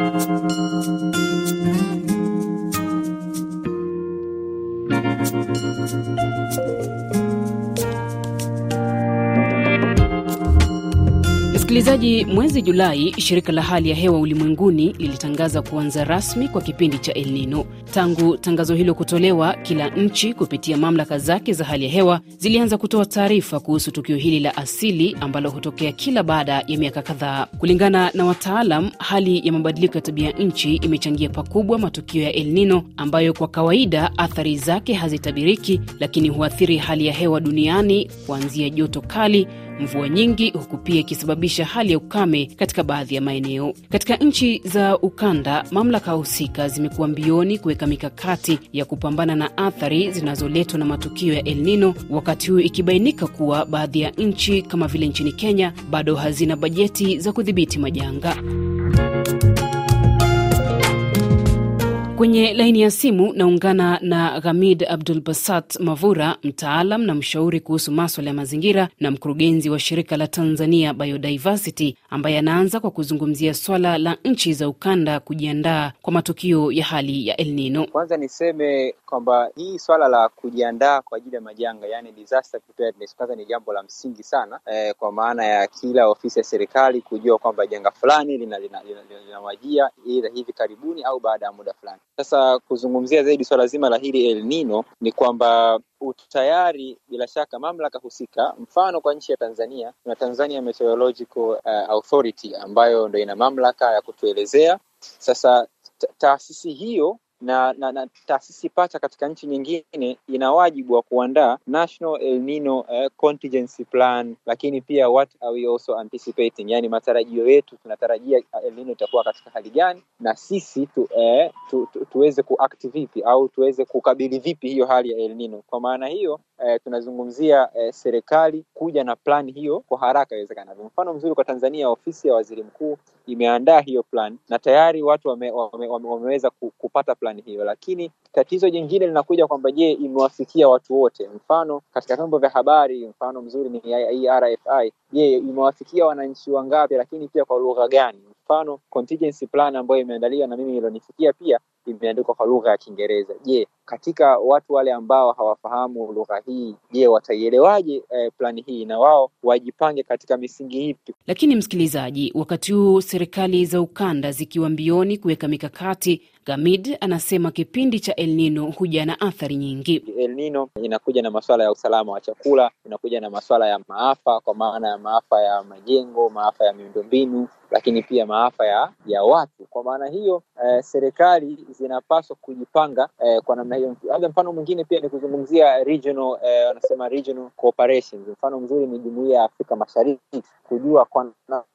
Thank you. Msikilizaji, mwezi Julai shirika la hali ya hewa ulimwenguni lilitangaza kuanza rasmi kwa kipindi cha El Nino. Tangu tangazo hilo kutolewa, kila nchi kupitia mamlaka zake za hali ya hewa zilianza kutoa taarifa kuhusu tukio hili la asili ambalo hutokea kila baada ya miaka kadhaa. Kulingana na wataalam, hali ya mabadiliko ya tabia nchi imechangia pakubwa matukio ya El Nino ambayo kwa kawaida athari zake hazitabiriki, lakini huathiri hali ya hewa duniani kuanzia joto kali mvua nyingi huku pia ikisababisha hali ya ukame katika baadhi ya maeneo. Katika nchi za ukanda, mamlaka husika zimekuwa mbioni kuweka mikakati ya kupambana na athari zinazoletwa na matukio ya El Nino, wakati huu ikibainika kuwa baadhi ya nchi kama vile nchini Kenya bado hazina bajeti za kudhibiti majanga. Kwenye laini ya simu naungana na Ghamid Abdul Basat Mavura, mtaalam na mshauri kuhusu maswala ya mazingira na mkurugenzi wa shirika la Tanzania Biodiversity, ambaye anaanza kwa kuzungumzia swala la nchi za ukanda kujiandaa kwa matukio ya hali ya El Nino. Kwanza niseme kwamba hii swala la kujiandaa kwa ajili ya majanga, yani disaster preparedness, kwanza ni jambo la msingi sana eh, kwa maana ya kila ofisi ya serikali kujua kwamba janga fulani linawajia lina, lina, lina aidha hivi karibuni au baada ya muda fulani. Sasa kuzungumzia zaidi swala zima la hili El Nino ni kwamba utayari bila shaka mamlaka husika, mfano kwa nchi ya Tanzania na Tanzania Meteorological uh, Authority ambayo ndo ina mamlaka ya kutuelezea. Sasa taasisi hiyo na, na, na taasisi pacha katika nchi nyingine ina wajibu wa kuandaa National El Nino uh, Contingency Plan, lakini pia what are we also anticipating, yani matarajio yetu, tunatarajia El Nino itakuwa katika hali gani, na sisi tu, eh, tu, tu, tuweze kuact vipi au tuweze kukabili vipi hiyo hali ya El Nino. Kwa maana hiyo eh, tunazungumzia eh, serikali kuja na plani hiyo kwa haraka iwezekanavyo. Mfano mzuri kwa Tanzania, ofisi ya waziri mkuu imeandaa hiyo plan na tayari watu wame, wame, wame, wameweza kupata plani hiyo, lakini tatizo jingine linakuja kwamba je, imewafikia watu wote? Mfano katika vyombo vya habari, mfano mzuri ni hii RFI. Je, imewafikia wananchi wangapi? Lakini pia kwa lugha gani? Mfano contingency plan ambayo imeandaliwa na mimi ilonifikia pia imeandikwa kwa lugha ya Kiingereza. Je, katika watu wale ambao hawafahamu lugha hii, je, wataielewaje eh, plani hii na wao wajipange katika misingi ipi? Lakini msikilizaji, wakati huu serikali za ukanda zikiwa mbioni kuweka mikakati Gamid anasema kipindi cha El Nino huja na athari nyingi. El Nino inakuja na masuala ya usalama wa chakula, inakuja na masuala ya maafa, kwa maana ya maafa ya majengo, maafa ya miundombinu, lakini pia maafa ya, ya watu. Kwa maana hiyo eh, serikali zinapaswa kujipanga eh, kwa namna hiyo. Labda mfano mwingine pia ni kuzungumzia regional eh, wanasema regional cooperations. Mfano mzuri ni Jumuiya ya Afrika Mashariki, kujua kwa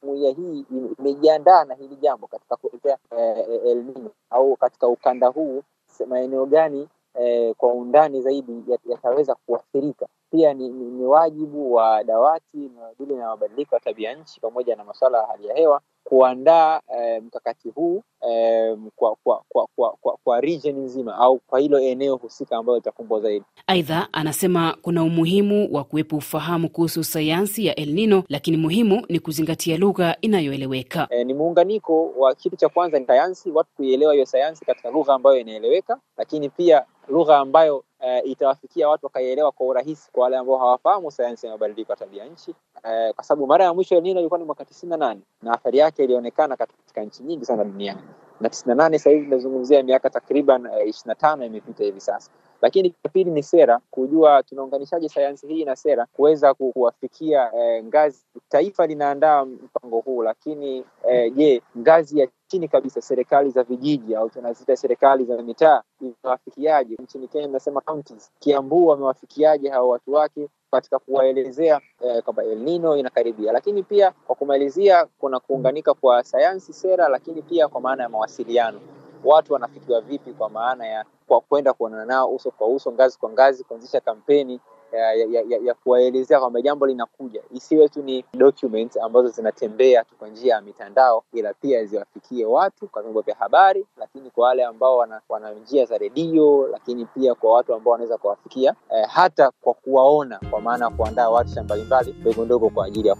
jumuiya hii imejiandaa na hili jambo katika kuelekea eh, El Nino au katika ukanda huu maeneo gani eh, kwa undani zaidi yataweza kuathirika. Pia ni, ni, ni wajibu wa dawati na vile na mabadiliko ya tabia nchi pamoja na masuala ya hali ya hewa kuandaa eh, mkakati huu eh, kwa, kwa, kwa, kwa, kwa, kwa region nzima au kwa hilo eneo husika ambayo itakumbwa zaidi. Aidha, anasema kuna umuhimu wa kuwepo ufahamu kuhusu sayansi ya El Nino, lakini muhimu ni kuzingatia lugha inayoeleweka. Eh, ni muunganiko wa kitu cha kwanza ni sayansi, watu kuielewa hiyo sayansi katika lugha ambayo inaeleweka, lakini pia lugha ambayo uh, itawafikia watu wakaielewa kwa urahisi, kwa wale ambao hawafahamu sayansi ya mabadiliko ya tabia nchi uh, kwa sababu mara ya mwisho El Nino ilikuwa ni mwaka tisini na nane na athari yake ilionekana katika nchi nyingi sana duniani, na tisini na nane sasa hivi miaka takriban ishirini uh, na tano imepita hivi sasa. Lakini cha pili ni sera, kujua tunaunganishaje sayansi hii na sera kuweza kuwafikia eh, ngazi. Taifa linaandaa mpango huu, lakini eh, je, ngazi ya chini kabisa, serikali za vijiji au tunazita serikali za mitaa imewafikiaje? Nchini Kenya tunasema counties. Kiambu wamewafikiaje hao watu wake katika kuwaelezea eh, kwamba El Nino inakaribia. Lakini pia kwa kumalizia, kuna kuunganika kwa sayansi, sera, lakini pia kwa maana ya mawasiliano watu wanafikiwa vipi, kwa maana ya kwa kwenda kuonana nao uso kwa uso, ngazi kwa ngazi, kuanzisha kampeni ya, ya, ya, ya kuwaelezea kwamba jambo linakuja, isiwe tu ni documents ambazo zinatembea tu kwa njia ya mitandao, ila pia ziwafikie watu kwa vyombo vya habari, lakini kwa wale ambao wana, wana njia za redio, lakini pia kwa watu ambao wanaweza kuwafikia eh, hata kwa kuwaona, kwa maana ya kuandaa warsha mbalimbali ndogo ndogo kwa ajili ya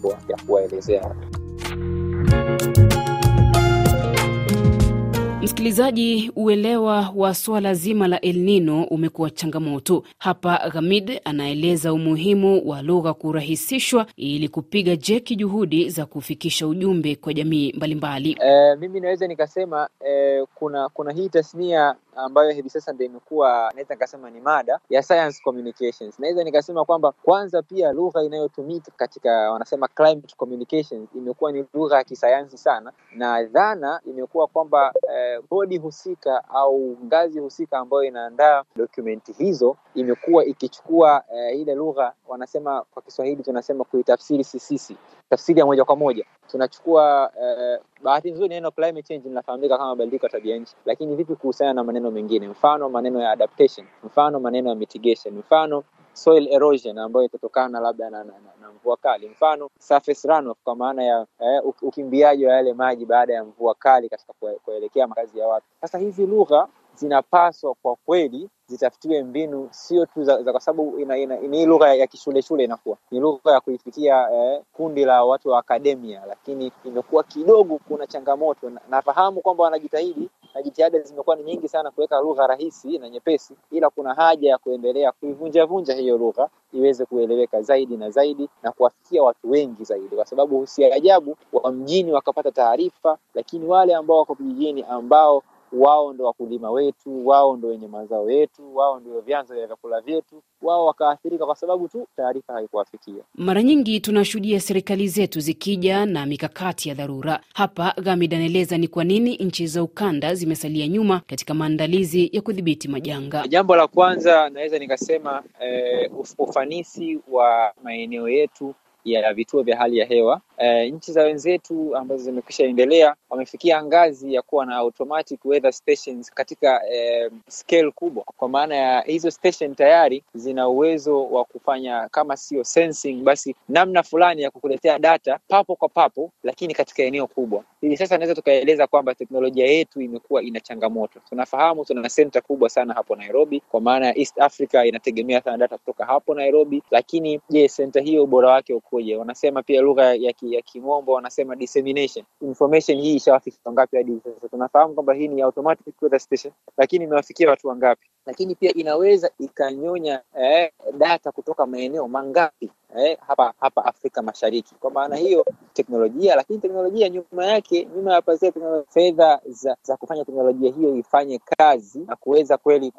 kuwaelezea watu. Msikilizaji, uelewa wa suala zima la El Nino umekuwa changamoto hapa. Ghamid anaeleza umuhimu wa lugha kurahisishwa ili kupiga jeki juhudi za kufikisha ujumbe kwa jamii mbalimbali. E, mimi naweza nikasema e, kuna kuna hii tasnia ambayo hivi sasa ndio imekuwa naweza nikasema ni mada ya science communications. Naweza nikasema kwamba kwanza pia lugha inayotumika katika wanasema climate communications imekuwa ni lugha ya kisayansi sana, na dhana imekuwa kwamba eh, bodi husika au ngazi husika ambayo inaandaa dokumenti hizo imekuwa ikichukua eh, ile lugha wanasema kwa Kiswahili tunasema kuitafsiri sisisi, tafsiri ya moja kwa moja. Tunachukua eh, bahati nzuri neno climate change linafahamika kama mabadiliko ya tabia nchi, lakini vipi kuhusiana na maneno mengine, mfano maneno ya adaptation, mfano maneno ya mitigation, mfano soil erosion ambayo itatokana labda na, na, na, na mvua kali, mfano surface runoff kwa maana ya eh, ukimbiaji wa yale maji baada ya mvua kali katika kuelekea makazi ya watu. Sasa hizi lugha zinapaswa kwa kweli zitafutiwe mbinu sio tu za, za kwa sababu ni lugha ya kishule shule, inakuwa ni lugha ya kuifikia eh, kundi la watu wa akademia, lakini imekuwa kidogo kuna changamoto. Nafahamu kwamba wanajitahidi na jitihada zimekuwa ni nyingi sana kuweka lugha rahisi na nyepesi, ila kuna haja ya kuendelea kuivunjavunja hiyo lugha iweze kueleweka zaidi na zaidi na kuwafikia watu wengi zaidi, kwa sababu si ajabu wa mjini wakapata taarifa, lakini wale ambao wako vijijini ambao wao ndo wakulima wetu, wao ndo wenye mazao yetu, wao ndio vyanzo vya vyakula vyetu, wao wakaathirika kwa sababu tu taarifa haikuwafikia. Mara nyingi tunashuhudia serikali zetu zikija na mikakati ya dharura. Hapa Gamid anaeleza ni kwa nini nchi za ukanda zimesalia nyuma katika maandalizi ya kudhibiti majanga. Jambo la kwanza naweza nikasema eh, ufanisi wa maeneo yetu ya vituo vya hali ya hewa. E, nchi za wenzetu ambazo zimekwisha endelea wamefikia ngazi ya kuwa na automatic weather stations katika e, scale kubwa, kwa maana ya hizo station tayari zina uwezo wa kufanya kama sio sensing, basi namna fulani ya kukuletea data papo kwa papo, lakini katika eneo kubwa. Hivi sasa naweza tukaeleza kwamba teknolojia yetu imekuwa ina changamoto. Tunafahamu tuna senta kubwa sana hapo Nairobi, kwa maana ya East Africa inategemea sana data kutoka hapo Nairobi, lakini je, senta hiyo ubora wake ukoje? Wanasema pia lugha ya ya kimombo wanasema dissemination information hii ishawafikia wangapi hadi sasa? Tunafahamu kwamba hii ni automatic weather station, lakini imewafikia watu wangapi? Lakini pia inaweza ikanyonya eh, data kutoka maeneo mangapi eh, hapa hapa Afrika Mashariki. Kwa maana hiyo teknolojia, lakini teknolojia nyuma yake, nyuma ya pazia, fedha za, za kufanya teknolojia hiyo ifanye kazi na kuweza kweli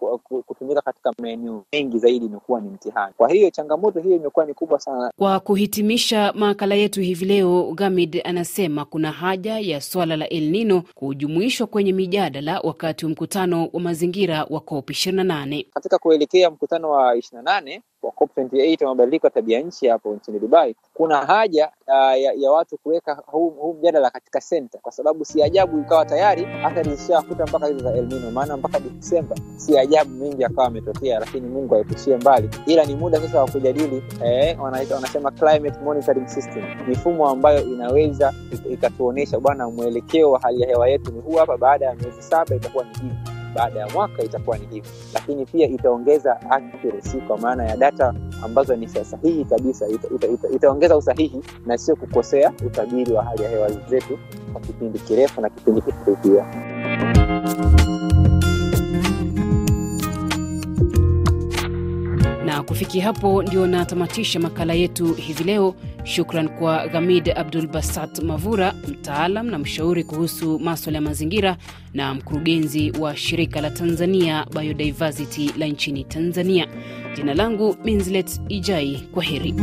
kutumika katika maeneo mengi zaidi imekuwa ni mtihani. Kwa hiyo changamoto hiyo imekuwa ni kubwa sana. Kwa kuhitimisha makala yetu hivi leo, Gamid anasema kuna haja ya swala la El Nino kujumuishwa kwenye mijadala wakati wa mkutano wa mazingira wa COP 28 katika kuelekea mkutano wa 28 wa COP28 wa mabadiliko ya tabia nchi hapo nchini Dubai, kuna haja uh, ya, ya watu kuweka huu, hu mjadala katika senta, kwa sababu si ajabu ikawa tayari athari zishakuta mpaka hizo za El Nino, maana mpaka Desemba si ajabu mengi akawa ametokea, lakini Mungu aepushie mbali, ila ni muda sasa wa kujadili eh, wanaita wanasema climate monitoring system, mifumo ambayo inaweza ikatuonesha bwana, mwelekeo wa hali ya hewa yetu ni huu hapa, baada ya miezi saba itakuwa ni hivi baada ya mwaka itakuwa ni hivi, lakini pia itaongeza accuracy kwa maana ya data ambazo ni sahihi kabisa. Ita, ita, ita, itaongeza usahihi na sio kukosea utabiri wa hali ya hewa zetu kwa kipindi kirefu na kipindi kifupi. Na kufikia hapo ndio natamatisha makala yetu hivi leo. Shukran kwa Ghamid Abdul Basat Mavura, mtaalam na mshauri kuhusu maswala ya mazingira na mkurugenzi wa shirika la Tanzania Biodiversity la nchini Tanzania. Jina langu Minslet Ijai, kwa heri.